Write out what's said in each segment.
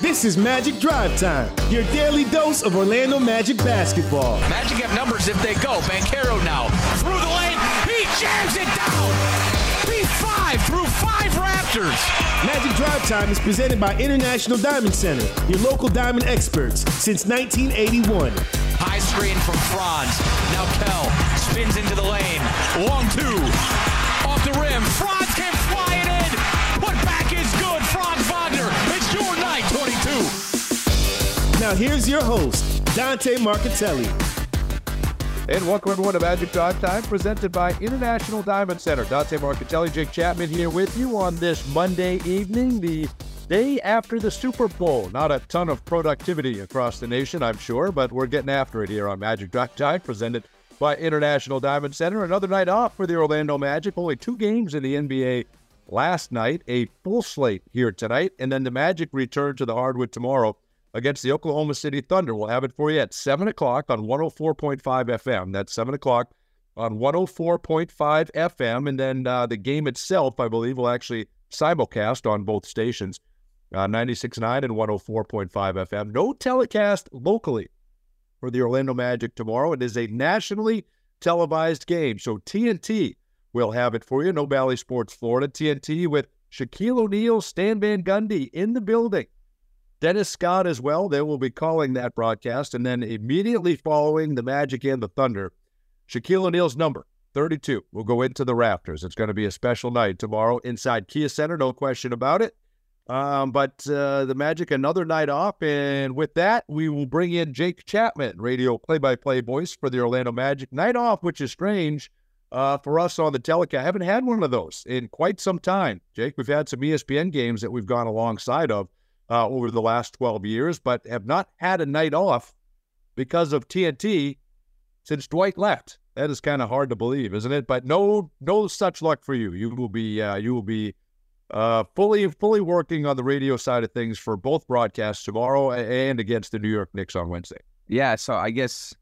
This is Magic Drive Time, your daily dose of Orlando Magic basketball. Magic have numbers if they go. Banchero now through the lane. He jams it down. P5 through five Raptors. Magic Drive Time is presented by International Diamond Center, your local diamond experts since 1981. High screen from Franz. Now Kell spins into the lane. Long two. Off the rim. Franz can Now here's your host, Dante Marchitelli. And welcome everyone to Magic Drive Time, presented by International Diamond Center. Dante Marchitelli, Jake Chapman here with you on this Monday evening, the day after the Super Bowl. Not a ton of productivity across the nation, I'm sure, but we're getting after it here on Magic Drive Time, presented by International Diamond Center. Another night off for the Orlando Magic. Only two games in the NBA last night, a full slate here tonight, and then the Magic return to the hardwood tomorrow against the Oklahoma City Thunder. We'll have it for you at 7 o'clock on 104.5 FM. That's 7 o'clock on 104.5 FM. And then uh, the game itself, I believe, will actually simulcast on both stations, uh, 96.9 and 104.5 FM. No telecast locally for the Orlando Magic tomorrow. It is a nationally televised game. So TNT will have it for you. No Bally Sports Florida. TNT with Shaquille O'Neal, Stan Van Gundy in the building. Dennis Scott as well. They will be calling that broadcast. And then immediately following the Magic and the Thunder, Shaquille O'Neal's number, 32, will go into the rafters. It's going to be a special night tomorrow inside Kia Center, no question about it. Um, but uh, the Magic, another night off. And with that, we will bring in Jake Chapman, radio play by play voice for the Orlando Magic. Night off, which is strange uh, for us on the telecast. I haven't had one of those in quite some time. Jake, we've had some ESPN games that we've gone alongside of uh, over the last 12 years, but have not had a night off because of TNT since Dwight left. That is kind of hard to believe, isn't it? But no, no such luck for you. You will be, uh, you will be uh, fully, fully working on the radio side of things for both broadcasts tomorrow and against the New York Knicks on Wednesday. Yeah, so I guess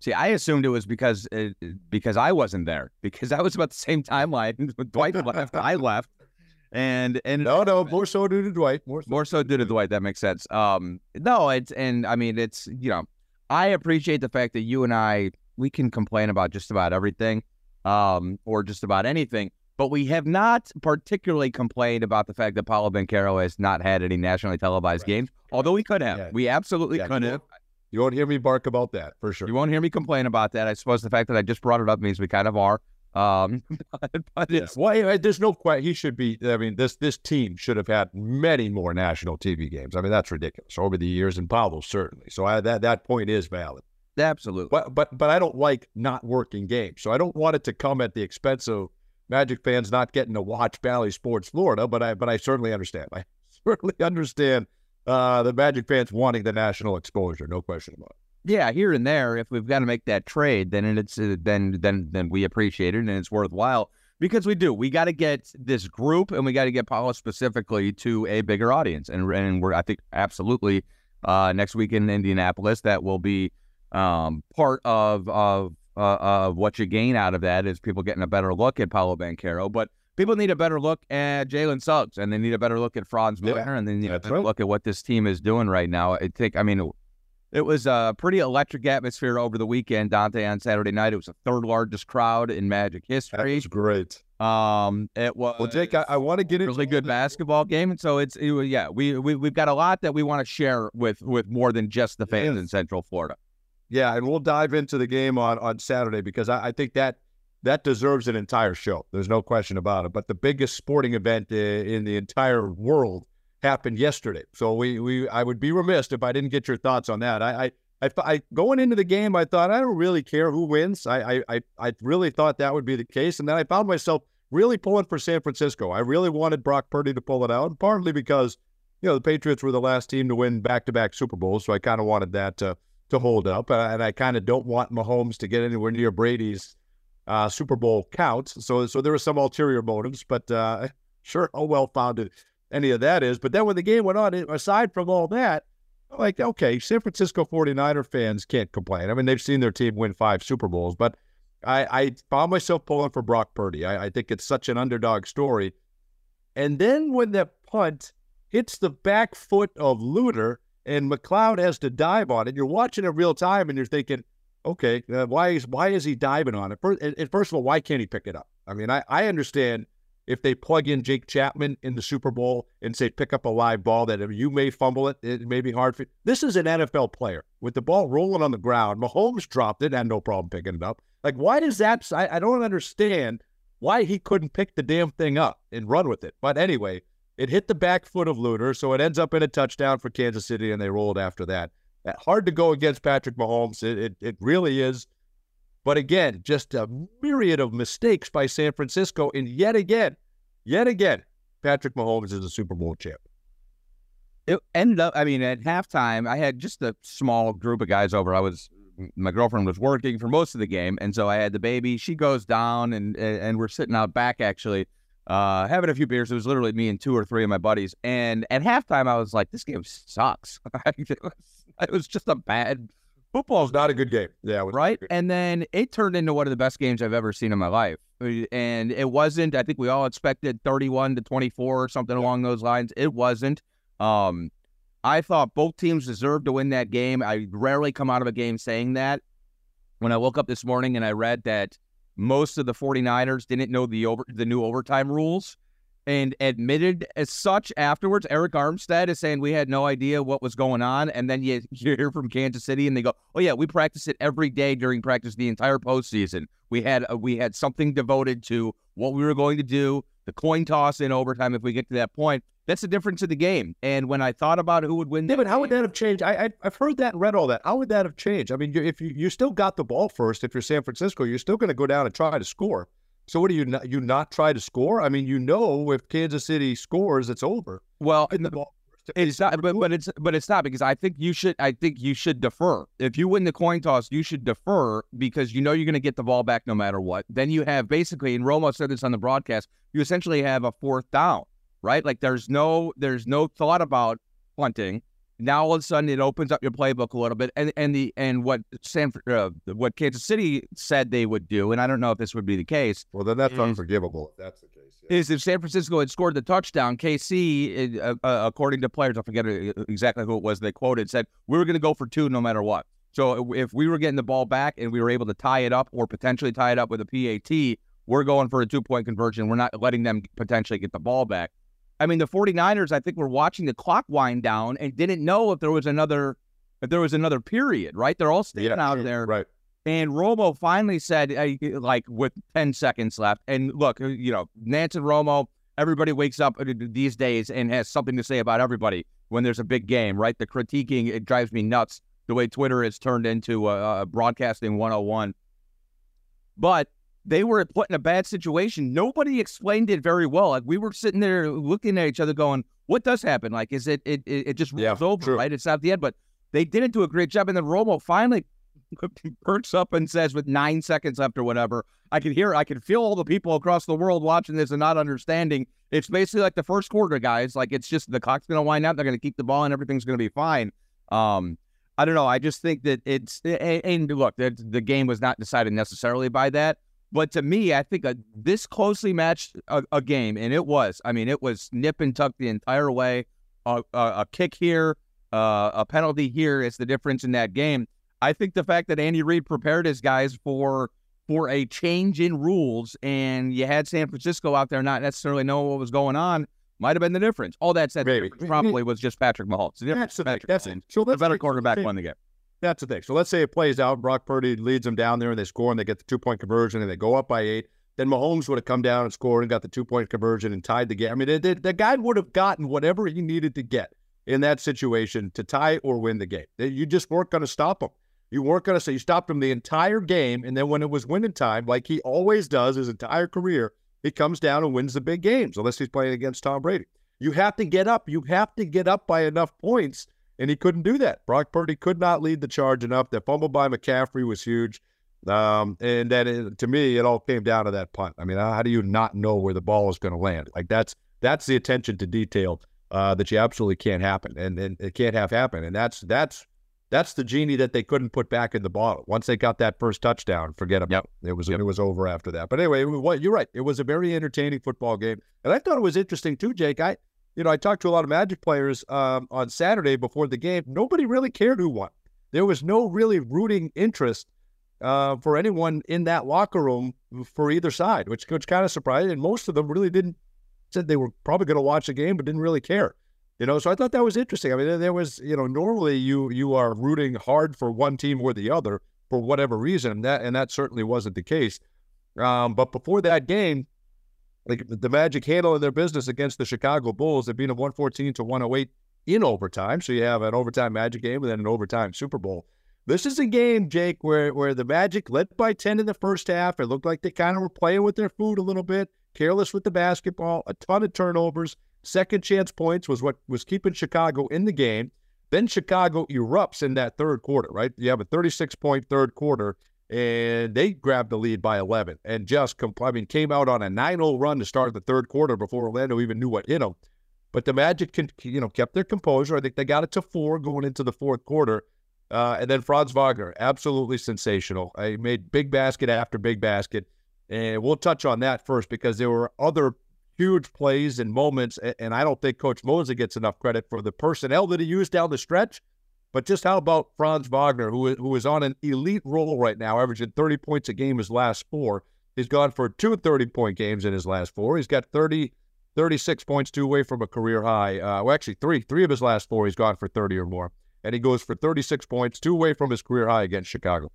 see, I assumed it was because uh, because I wasn't there because that was about the same timeline. when Dwight left, I left, and and No, no, more so due to Dwight. More so. more so due to Dwight. That makes sense. Um, no, it's and I mean it's you know I appreciate the fact that you and I we can complain about just about everything, um, or just about anything. But we have not particularly complained about the fact that Paolo Banchero has not had any nationally televised Right. games, although we could have. Yeah. We absolutely Yeah, could you have. You won't hear me bark about that for sure. You won't hear me complain about that. I suppose the fact that I just brought it up means we kind of are. Um, but, but Yeah. Well, there's no question. He should be. I mean, this this team should have had many more national TV games. I mean, that's ridiculous over the years, and Paolo certainly. So I, that that point is valid. absolutely. But but but I don't like not working games. So I don't want it to come at the expense of Magic fans not getting to watch Bally Sports Florida. But I but I certainly understand. I certainly understand uh, the Magic fans wanting the national exposure. No question about it. Yeah, here and there, if we've got to make that trade, then it's uh, then then then we appreciate it and it's worthwhile because we do. We got to get this group and we got to get Paolo specifically to a bigger audience, and and we're I think absolutely uh, next week in Indianapolis that will be um, part of of uh, of what you gain out of that is people getting a better look at Paolo Banchero, but. People need a better look at Jalen Suggs, and they need a better look at Franz Yeah, Wagner, and they need a better right. look at what this team is doing right now. I think, I mean, it was a pretty electric atmosphere over the weekend, Dante, on Saturday night. It was the third largest crowd in Magic history. was great. Um, it was Well, Jake, I, I want to get a into really good basketball game, and so it's it, was- yeah, we, we we've got a lot that we want to share with with more than just the fans in Central Florida. Yeah, and we'll dive into the game on on Saturday because I, I think that that deserves an entire show. There's no question about it. But the biggest sporting event in the entire world happened yesterday. So we we I would be remiss if I didn't get your thoughts on that. I I, I, I going into the game, I thought I don't really care who wins. I, I I really thought that would be the case, and then I found myself really pulling for San Francisco. I really wanted Brock Purdy to pull it out, partly because you know the Patriots were the last team to win back-to-back Super Bowls, so I kind of wanted that to to hold up, uh, and I kind of don't want Mahomes to get anywhere near Brady's uh, Super Bowl counts. So so there were some ulterior motives, but uh, sure, oh well founded any of that is. But then when the game went on, aside from all that, like, okay, San Francisco 49er fans can't complain. I mean, they've seen their team win five Super Bowls, but I, I found myself pulling for Brock Purdy. I, I think it's such an underdog story. And then when that punt hits the back foot of Luter, and McCloud has to dive on it. You're watching it real time, and you're thinking, okay, uh, why is why is he diving on it? First, and, and first of all, why can't he pick it up? I mean, I, I understand if they plug in Jake Chapman in the Super Bowl and say pick up a live ball that you may fumble it, it may be hard for. you. This is an NFL player with the ball rolling on the ground. Mahomes dropped it, had no problem picking it up. Like, why does that? I, I don't understand why he couldn't pick the damn thing up and run with it. But anyway, it hit the back foot of Luter, so it ends up in a touchdown for Kansas City, and they rolled after that. Hard to go against Patrick Mahomes. It, it, it really is. But again, just a myriad of mistakes by San Francisco. And yet again, yet again, Patrick Mahomes is a Super Bowl champ. It ended up, I mean, at halftime, I had just a small group of guys over. I was, my girlfriend was working for most of the game. And so I had the baby. She goes down, and, and we're sitting out back actually, uh, having a few beers. It was literally me and two or three of my buddies. And at halftime, I was like, this game sucks. it, was, just a bad Football's not a good game. Yeah. Right. And then it turned into one of the best games I've ever seen in my life. And it wasn't, I think we all expected 31 to 24 or something yeah. along those lines. It wasn't. Um, I thought both teams deserved to win that game. I rarely come out of a game saying that. When I woke up this morning and I read that most of the 49ers didn't know the over the new overtime rules and admitted as such afterwards. Arik Armstead is saying we had no idea what was going on. And then you, you hear from Kansas City and they go, oh, yeah, we practice it every day during practice the entire postseason. We had uh, we had something devoted to what we were going to do, the coin toss in overtime if we get to that point. That's the difference in the game. And when I thought about who would win, David, how would that have changed? I, I have heard that and read all that. How would that have changed? I mean, if you you still got the ball first, if you're San Francisco, you're still going to go down and try to score. So what do you not, you not try to score? I mean, you know, if Kansas City scores, it's over. Well, it's not, but, but it's but it's not because I think you should I think you should defer. If you win the coin toss, you should defer because you know you're going to get the ball back no matter what. Then you have basically, and Romo said this on the broadcast, you essentially have a fourth down, right? Like there's no there's no thought about punting. Now all of a sudden it opens up your playbook a little bit, and and the and what Sanford, uh, what Kansas City said they would do, and I don't know if this would be the case. Well, then that's is, unforgivable if that's the case. Yeah. Is if San Francisco had scored the touchdown, KC, uh, uh, according to players, I forget uh, exactly who it was they quoted, said we were going to go for two no matter what. So if we were getting the ball back and we were able to tie it up or potentially tie it up with a PAT, we're going for a two point conversion. We're not letting them potentially get the ball back. I mean, the 49ers, I think, were watching the clock wind down and didn't know if there was another if there was another period, right? They're all standing yeah, out there. Right. And Romo finally said, like, with 10 seconds left. And look, you know, Nantz and Romo, everybody wakes up uh, these days and has something to say about everybody when there's a big game, right? The critiquing, it drives me nuts the way Twitter has turned into a, a broadcasting 101. But they were put in a bad situation. Nobody explained it very well. Like we were sitting there looking at each other, going, "What does happen? Like, is it it it just rolls yeah, over, true. right? It's not the end." But they didn't do a great job. And then Romo finally perks up and says, with nine seconds left or whatever, I can hear, I can feel all the people across the world watching this and not understanding. It's basically like the first quarter, guys. Like it's just the clock's going to wind up. They're going to keep the ball, and everything's going to be fine. Um, I don't know. I just think that it's and, look, the, the game was not decided necessarily by that. But to me, I think a, this closely matched a, a, game, and it was. I mean, it was nip and tuck the entire way. A, a kick here, uh, a penalty here is the difference in that game. I think the fact that Andy Reid prepared his guys for for a change in rules, and you had San Francisco out there not necessarily knowing what was going on, might have been the difference. All that said, Maybe. probably was just Patrick Mahomes. The that's the, Patrick that's Mahomes. So the better quarterback won the game. That's the thing. So let's say it plays out. Brock Purdy leads them down there and they score and they get the two point conversion and they go up by eight. Then Mahomes would have come down and scored and got the two point conversion and tied the game. I mean, the, guy would have gotten whatever he needed to get in that situation to tie or win the game. You just weren't going to stop him. You weren't going to say you stopped him the entire game. And then when it was winning time, like he always does his entire career, he comes down and wins the big games, unless he's playing against Tom Brady. You have to get up. You have to get up by enough points and he couldn't do that. Brock Purdy could not lead the charge enough. That fumble by McCaffrey was huge. Um, and then it, to me, it all came down to that punt. I mean, how do you not know where the ball is going to land? Like that's that's the attention to detail uh, that you absolutely can't happen, and, and it can't have happen. And that's that's that's the genie that they couldn't put back in the bottle. Once they got that first touchdown, forget about yep. it. It was yep. it was over after that. But anyway, what you're right. It was a very entertaining football game, and I thought it was interesting too, Jake. I you know, I talked to a lot of Magic players um, on Saturday before the game. Nobody really cared who won. There was no really rooting interest uh, for anyone in that locker room for either side, which which kind of surprised. And most of them really didn't said they were probably going to watch the game, but didn't really care. You know, so I thought that was interesting. I mean, there was, you know, normally you you are rooting hard for one team or the other for whatever reason, and that and that certainly wasn't the case. Um, but before that game, like the Magic handling their business against the Chicago Bulls, they beat them 114 to 108 in overtime. So you have an overtime Magic game and then an overtime Super Bowl. This is a game, Jake, where where the Magic led by 10 in the first half. It looked like they kind of were playing with their food a little bit, careless with the basketball, a ton of turnovers. Second chance points was what was keeping Chicago in the game. Then Chicago erupts in that third quarter, right? You have a 36 point third quarter, and they grabbed the lead by 11 and just, compl- I mean, came out on a 9 0 run to start the third quarter before Orlando even knew what hit them. But the Magic, can, you know, kept their composure. I think they got it to four going into the fourth quarter. Uh, and then Franz Wagner, absolutely sensational. He made big basket after big basket. And we'll touch on that first because there were other huge plays and moments. And I don't think Coach Mosley gets enough credit for the personnel that he used down the stretch but just how about Franz Wagner, who, who is on an elite roll right now, averaging 30 points a game his last four. He's gone for two 30 point games in his last four. He's got 30, 36 points, two away from a career high. Uh, well, actually, three. Three of his last four, he's gone for 30 or more. And he goes for 36 points, two away from his career high against Chicago.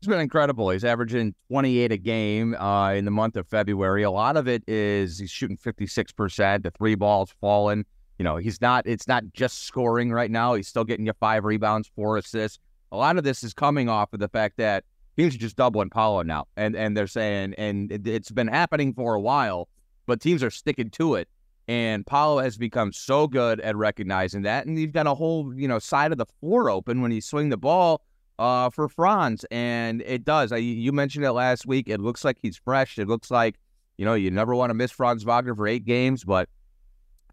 He's been incredible. He's averaging 28 a game uh, in the month of February. A lot of it is he's shooting 56%. The three balls falling. You know, he's not, it's not just scoring right now. He's still getting you five rebounds, four assists. A lot of this is coming off of the fact that teams are just doubling Paolo now. And, and they're saying, and it, it's been happening for a while, but teams are sticking to it. And Paolo has become so good at recognizing that. And you've got a whole, you know, side of the floor open when you swing the ball uh, for Franz. And it does. I, you mentioned it last week. It looks like he's fresh. It looks like, you know, you never want to miss Franz Wagner for eight games, but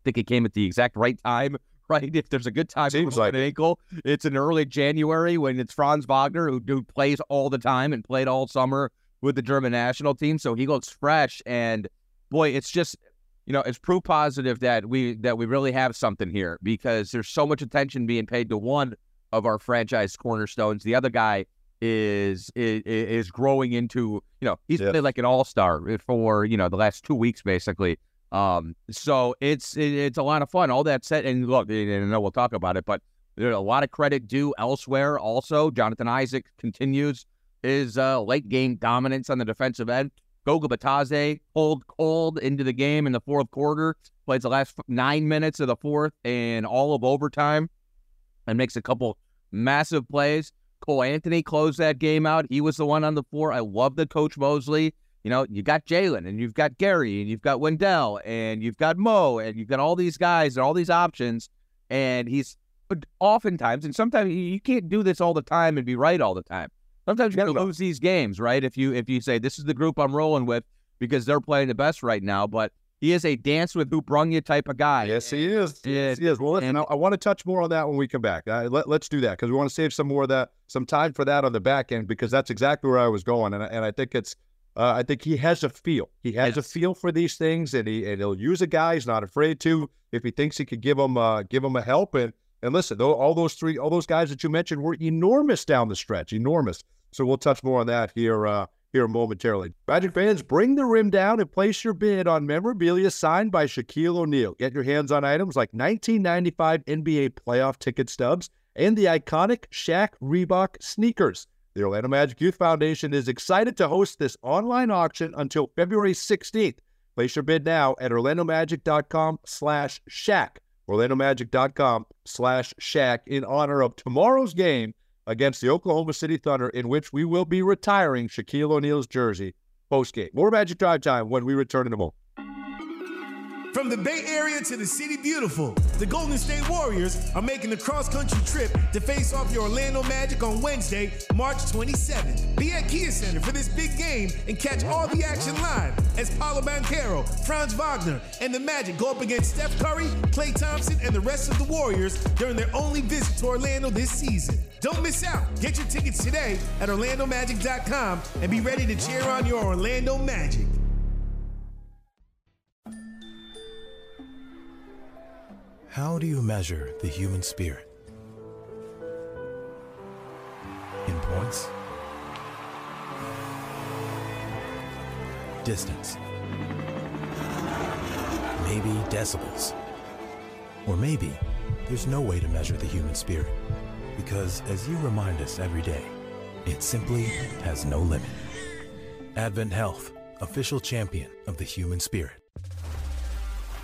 think it came at the exact right time, right? If there's a good time Seems like an ankle, it's in early January when it's Franz Wagner who, who plays all the time and played all summer with the German national team. So he looks fresh, and boy, it's just you know it's proof positive that we that we really have something here because there's so much attention being paid to one of our franchise cornerstones. The other guy is is, is growing into you know he's yes. played like an all star for you know the last two weeks basically um, so it's it, it's a lot of fun. All that said, and look, and I know we'll talk about it, but there's a lot of credit due elsewhere. Also, Jonathan Isaac continues his uh, late game dominance on the defensive end. Goga Bitadze pulled cold into the game in the fourth quarter, plays the last nine minutes of the fourth and all of overtime, and makes a couple massive plays. Cole Anthony closed that game out. He was the one on the floor. I love the Coach Mosley you know, you got Jalen and you've got Gary and you've got Wendell and you've got Mo and you've got all these guys and all these options. And he's oftentimes, and sometimes you can't do this all the time and be right all the time. Sometimes you got to lose these games, right? If you if you say this is the group I'm rolling with because they're playing the best right now, but he is a dance with who brung you type of guy. Yes, he is. yes, he is. Well, listen, and, I, I, want to touch more on that when we come back. Uh, let, us do that because we want to save some more of that, some time for that on the back end because that's exactly where I was going, and and I think it's uh, I think he has a feel. He has yes. a feel for these things, and he and he'll use a guy. He's not afraid to if he thinks he could give him uh, give him a help. And and listen, though, all those three, all those guys that you mentioned were enormous down the stretch, enormous. So we'll touch more on that here uh, here momentarily. Magic fans, bring the rim down and place your bid on memorabilia signed by Shaquille O'Neal. Get your hands on items like 1995 NBA playoff ticket stubs and the iconic Shaq Reebok sneakers. The Orlando Magic Youth Foundation is excited to host this online auction until February 16th. Place your bid now at orlandomagic.com slash Shaq. orlandomagic.com slash Shaq in honor of tomorrow's game against the Oklahoma City Thunder, in which we will be retiring Shaquille O'Neal's jersey post-game. More Magic Drive Time when we return in a moment. From the Bay Area to the City Beautiful, the Golden State Warriors are making the cross country trip to face off your Orlando Magic on Wednesday, March 27th. Be at Kia Center for this big game and catch all the action live as Paolo Banchero, Franz Wagner, and the Magic go up against Steph Curry, Klay Thompson, and the rest of the Warriors during their only visit to Orlando this season. Don't miss out. Get your tickets today at OrlandoMagic.com and be ready to cheer on your Orlando Magic. How do you measure the human spirit? In points? Distance? Maybe decibels? Or maybe there's no way to measure the human spirit. Because as you remind us every day, it simply has no limit. Advent Health, official champion of the human spirit.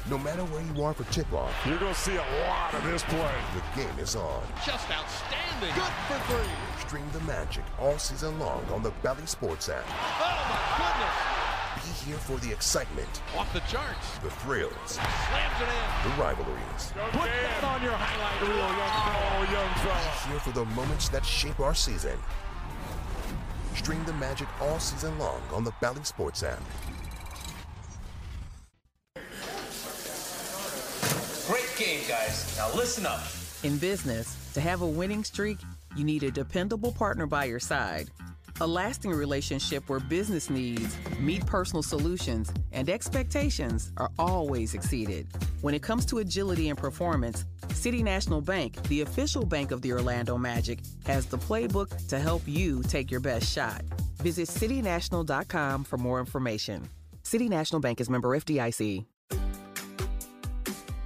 No matter where you are for tip-off, you're going to see a lot of this play. The game is on. Just outstanding. Good for three. Stream the magic all season long on the Bally Sports app. Oh, my goodness. Be here for the excitement. Off the charts. The thrills. Slams it in. The rivalries. Go Put Dan. that on your highlight reel, young fella. Oh, young fella. Be here for the moments that shape our season. Stream the magic all season long on the Bally Sports app. Game, guys. Now listen up. In business, to have a winning streak, you need a dependable partner by your side. A lasting relationship where business needs meet personal solutions and expectations are always exceeded. When it comes to agility and performance, City National Bank, the official bank of the Orlando Magic, has the playbook to help you take your best shot. Visit citynational.com for more information. City National Bank is member FDIC.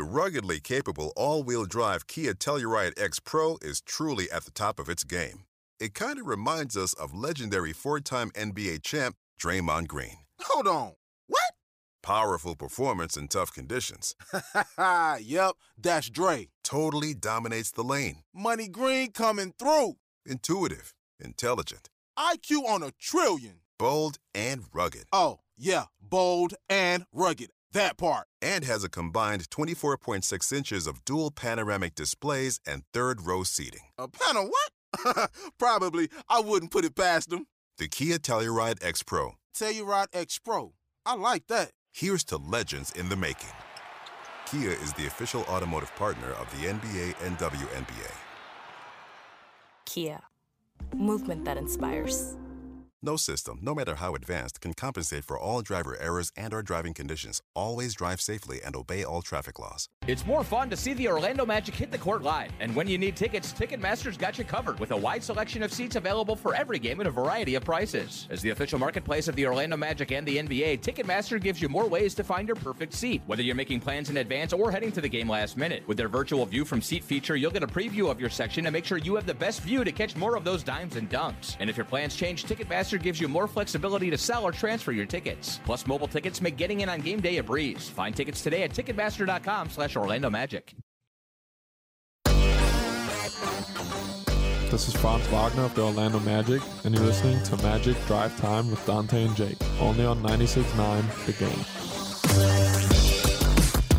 The ruggedly capable all-wheel drive Kia Telluride X Pro is truly at the top of its game. It kind of reminds us of legendary four-time NBA champ Draymond Green. Hold on. What? Powerful performance in tough conditions. yep, that's Dre. Totally dominates the lane. Money Green coming through. Intuitive, intelligent. IQ on a trillion. Bold and rugged. Oh, yeah, bold and rugged. That part. And has a combined 24.6 inches of dual panoramic displays and third row seating. A panel what? Probably. I wouldn't put it past them. The Kia Telluride X Pro. Telluride X Pro. I like that. Here's to legends in the making. Kia is the official automotive partner of the NBA and WNBA. Kia. Movement that inspires. No system, no matter how advanced, can compensate for all driver errors and or driving conditions. Always drive safely and obey all traffic laws. It's more fun to see the Orlando Magic hit the court live. And when you need tickets, Ticketmaster's got you covered with a wide selection of seats available for every game at a variety of prices. As the official marketplace of the Orlando Magic and the NBA, Ticketmaster gives you more ways to find your perfect seat, whether you're making plans in advance or heading to the game last minute. With their virtual view from seat feature, you'll get a preview of your section to make sure you have the best view to catch more of those dimes and dunks. And if your plans change, Gives you more flexibility to sell or transfer your tickets. Plus, mobile tickets make getting in on game day a breeze. Find tickets today at Ticketmaster.com slash Orlando Magic. This is Franz Wagner of the Orlando Magic, and you're listening to Magic Drive Time with Dante and Jake, only on 96.9 The Game.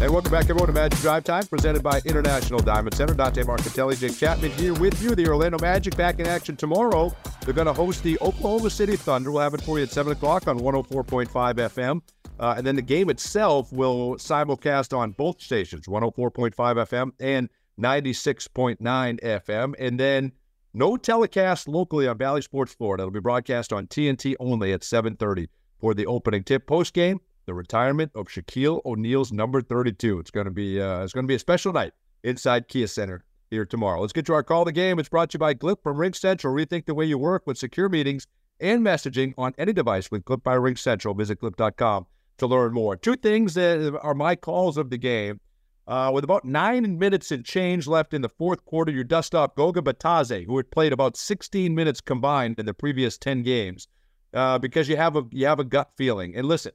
Hey, welcome back, everyone, to Magic Drive Time, presented by International Diamond Center. Dante Marchitelli, Jake Chapman here with you. The Orlando Magic back in action tomorrow. They're going to host the Oklahoma City Thunder. We'll have it for you at 7 o'clock on 104.5 FM. Uh, and then the game itself will simulcast on both stations, 104.5 FM and 96.9 FM. And then no telecast locally on Bally Sports Florida. It'll be broadcast on TNT only at 7.30 for the opening tip. Post game, the retirement of Shaquille O'Neal's number 32. It's going to be uh, it's going to be a special night inside Kia Center here tomorrow. Let's get to our call of the game. It's brought to you by Glip from RingCentral. Rethink the way you work with secure meetings and messaging on any device with Glip by RingCentral. Visit glip.com to learn more. Two things that are my calls of the game. Uh, with about nine minutes and change left in the fourth quarter, you dust off Goga Bitadze, who had played about 16 minutes combined in the previous 10 games, uh, because you have a you have a gut feeling. And listen,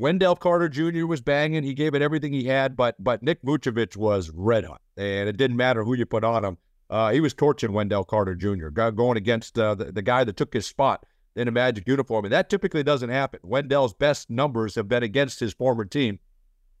Wendell Carter Jr. was banging. He gave it everything he had, but but Nick Vucevic was red hot, and it didn't matter who you put on him. Uh, he was torching Wendell Carter Jr. going against uh, the, the guy that took his spot in a Magic uniform, and that typically doesn't happen. Wendell's best numbers have been against his former team,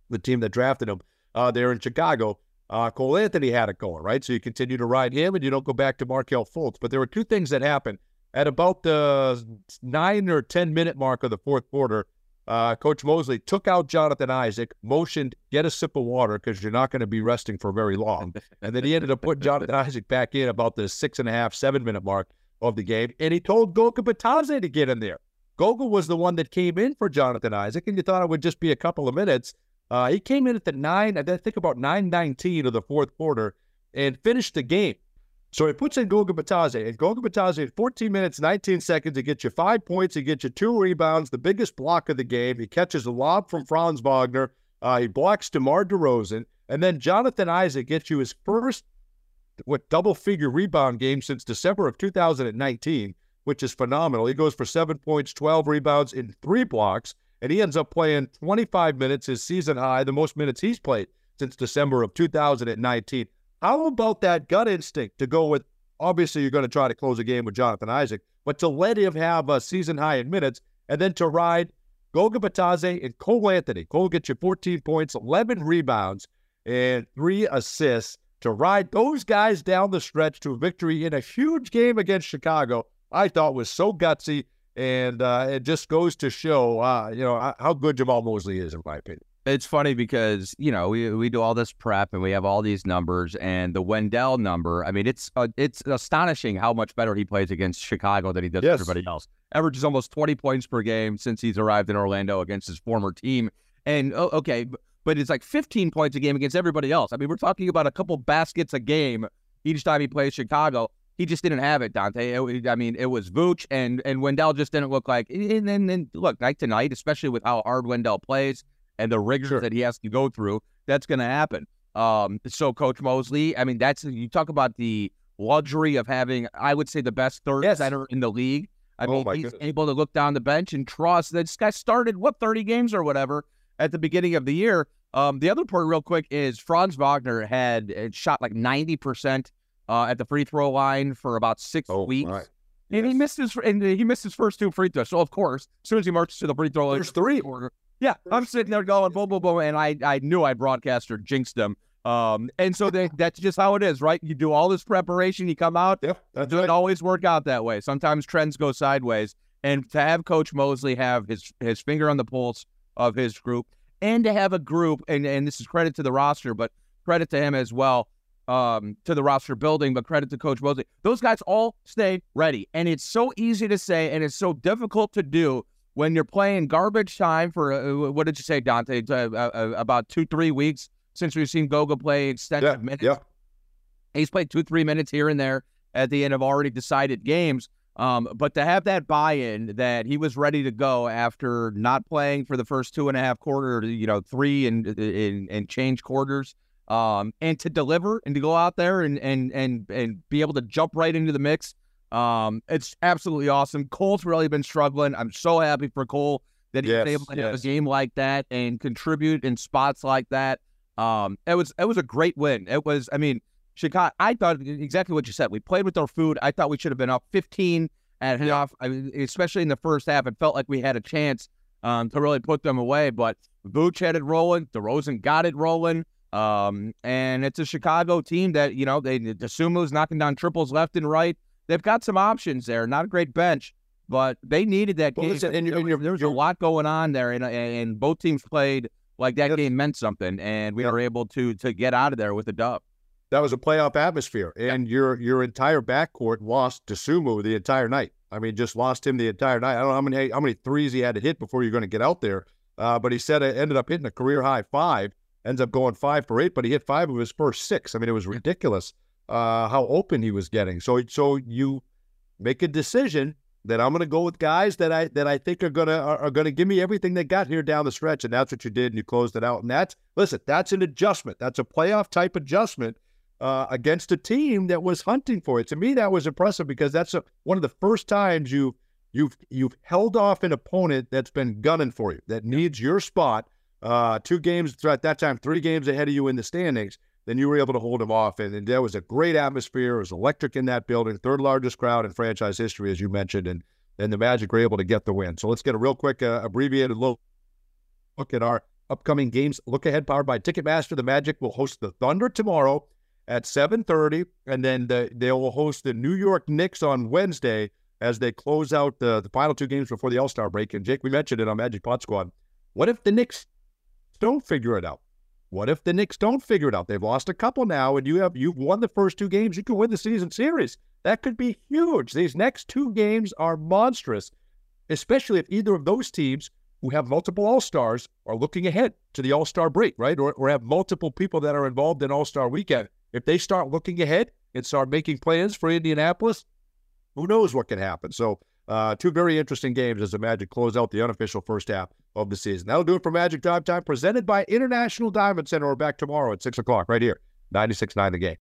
the team that drafted him uh, there in Chicago. uh, Cole Anthony had it going, right? So you continue to ride him and you don't go back to Markelle Fultz. But there were two things that happened. At about the nine or 10 minute mark of the fourth quarter, uh, Coach Mosley took out Jonathan Isaac, motioned, get a sip of water because you're not going to be resting for very long. And then he ended up putting Jonathan Isaac back in about the six and a half, seven minute mark of the game. And he told Goga Bitadze to get in there. Goga was the one that came in for Jonathan Isaac, and you thought it would just be a couple of minutes. Uh, he came in at the nine, I think about 919 of the fourth quarter and finished the game. So he puts in Goga Bitadze, and Goga Bitadze in 14 minutes, 19 seconds, he gets you five points, he gets you two rebounds, the biggest block of the game. He catches a lob from Franz Wagner. Uh, he blocks DeMar DeRozan. And then Jonathan Isaac gets you his first what double figure rebound game since December of 2019, which is phenomenal. He goes for seven points, 12 rebounds in three blocks, and he ends up playing 25 minutes, his season high, the most minutes he's played since December of 2019. How about that gut instinct to go with? Obviously, you're going to try to close a game with Jonathan Isaac, but to let him have a season high in minutes and then to ride Goga Bitadze and Cole Anthony. Cole gets you 14 points, 11 rebounds, and three assists to ride those guys down the stretch to a victory in a huge game against Chicago. I thought was so gutsy, and uh, it just goes to show, uh, you know, how good Jamahl Mosley is, in my opinion it's funny because you know we we do all this prep and we have all these numbers and the Wendell number. I mean, it's uh, it's astonishing how much better he plays against Chicago than he does yes. everybody else. Averages almost twenty points per game since he's arrived in Orlando against his former team. And oh, okay, but it's like fifteen points a game against everybody else. I mean, we're talking about a couple baskets a game each time he plays Chicago. He just didn't have it, Dante. It, I mean, it was Vooch and and Wendell just didn't look like. And then look, night to night, especially with how hard Wendell plays and the rigors sure. that he has to go through, that's going to happen. Um, so Coach Mosley, I mean, that's you talk about the luxury of having, I would say, the best third yes. center in the league. I oh mean, he's goodness. able to look down the bench and trust that this guy started what 30 games or whatever at the beginning of the year. Um, the other part, real quick, is Franz Wagner had uh, shot like 90 percent uh, at the free throw line for about six oh, weeks. And he missed his and he missed his first two free throws. So of course, as soon as he marches to the free throw line, there's three. Quarter, yeah, I'm sitting there going boom, boom, boom, and I I knew I broadcast or jinxed them. Um, and so they, that's just how it is, right? You do all this preparation, you come out. Yeah, that's doesn't right. always work out that way. Sometimes trends go sideways, and to have Coach Mosley have his his finger on the pulse of his group, and to have a group, and and this is credit to the roster, but credit to him as well. Um, to the roster building, but credit to Coach Mosley. Those guys all stay ready. And it's so easy to say and it's so difficult to do when you're playing garbage time for uh, what did you say, Dante? Uh, uh, uh, about two, three weeks since we've seen Goga play extensive yeah, minutes. Yeah. He's played two, three minutes here and there at the end of already decided games. Um, but to have that buy-in that he was ready to go after not playing for the first two and a half quarter, you know, three and and, and change quarters, um, and to deliver and to go out there and and and and be able to jump right into the mix um, it's absolutely awesome. Cole's really been struggling. I'm so happy for Cole that he's yes, able to yes. have a game like that and contribute in spots like that. Um, it was it was a great win. It was, I mean, Chicago. I thought exactly what you said. We played with our food. I thought we should have been up 15 at half, I mean, especially in the first half. It felt like we had a chance um, to really put them away. But Vooch had it rolling. DeRozan got it rolling. Um, and it's a Chicago team that you know they Dosunmu's knocking down triples left and right they've got some options there. Not a great bench, but they needed that well, game. Listen, and you're, you're, there was a lot going on there, and, and both teams played like that game meant something, and we were able to to get out of there with a dub. That was a playoff atmosphere, and your your entire backcourt lost Dosunmu the entire night. I mean, just lost him the entire night. I don't know how many how many threes he had to hit before you're going to get out there, uh, but he said it ended up hitting a career high five. Ends up going five for eight, but he hit five of his first six. I mean, it was ridiculous uh, how open he was getting. So so you make a decision that I'm going to go with guys that I that I think are gonna are, are, gonna give me everything they got here down the stretch, and that's what you did, and you closed it out. And that's listen, that's an adjustment. That's a playoff type adjustment uh, against a team that was hunting for it. To me, that was impressive because that's a, one of the first times you you've you've held off an opponent that's been gunning for you, that needs your spot. Uh, two games at that time, three games ahead of you in the standings then you were able to hold them off. And, and, there was a great atmosphere. It was electric in that building, third largest crowd in franchise history, as you mentioned. And and the Magic were able to get the win. So let's get a real quick uh, abbreviated look at our upcoming games. Look ahead, powered by Ticketmaster. The Magic will host the Thunder tomorrow at 7:30, and then the, they will host the New York Knicks on Wednesday as they close out the, the final two games before the All Star break. And Jake, we mentioned it on Magic Pod Squad. What if the Knicks don't figure it out? What if the Knicks don't figure it out? They've lost a couple now, and you have you've won the first two games. You can win the season series. That could be huge. These next two games are monstrous, especially if either of those teams who have multiple All Stars are looking ahead to the All Star break, right? Or, or have multiple people that are involved in All Star weekend. If they start looking ahead and start making plans for Indianapolis, who knows what can happen? So uh, two very interesting games as the Magic close out the unofficial first half of the season. That'll do it for Magic Drive Time, presented by International Diamond Center. We're back tomorrow at 6 o'clock right here, 96.9 The Game.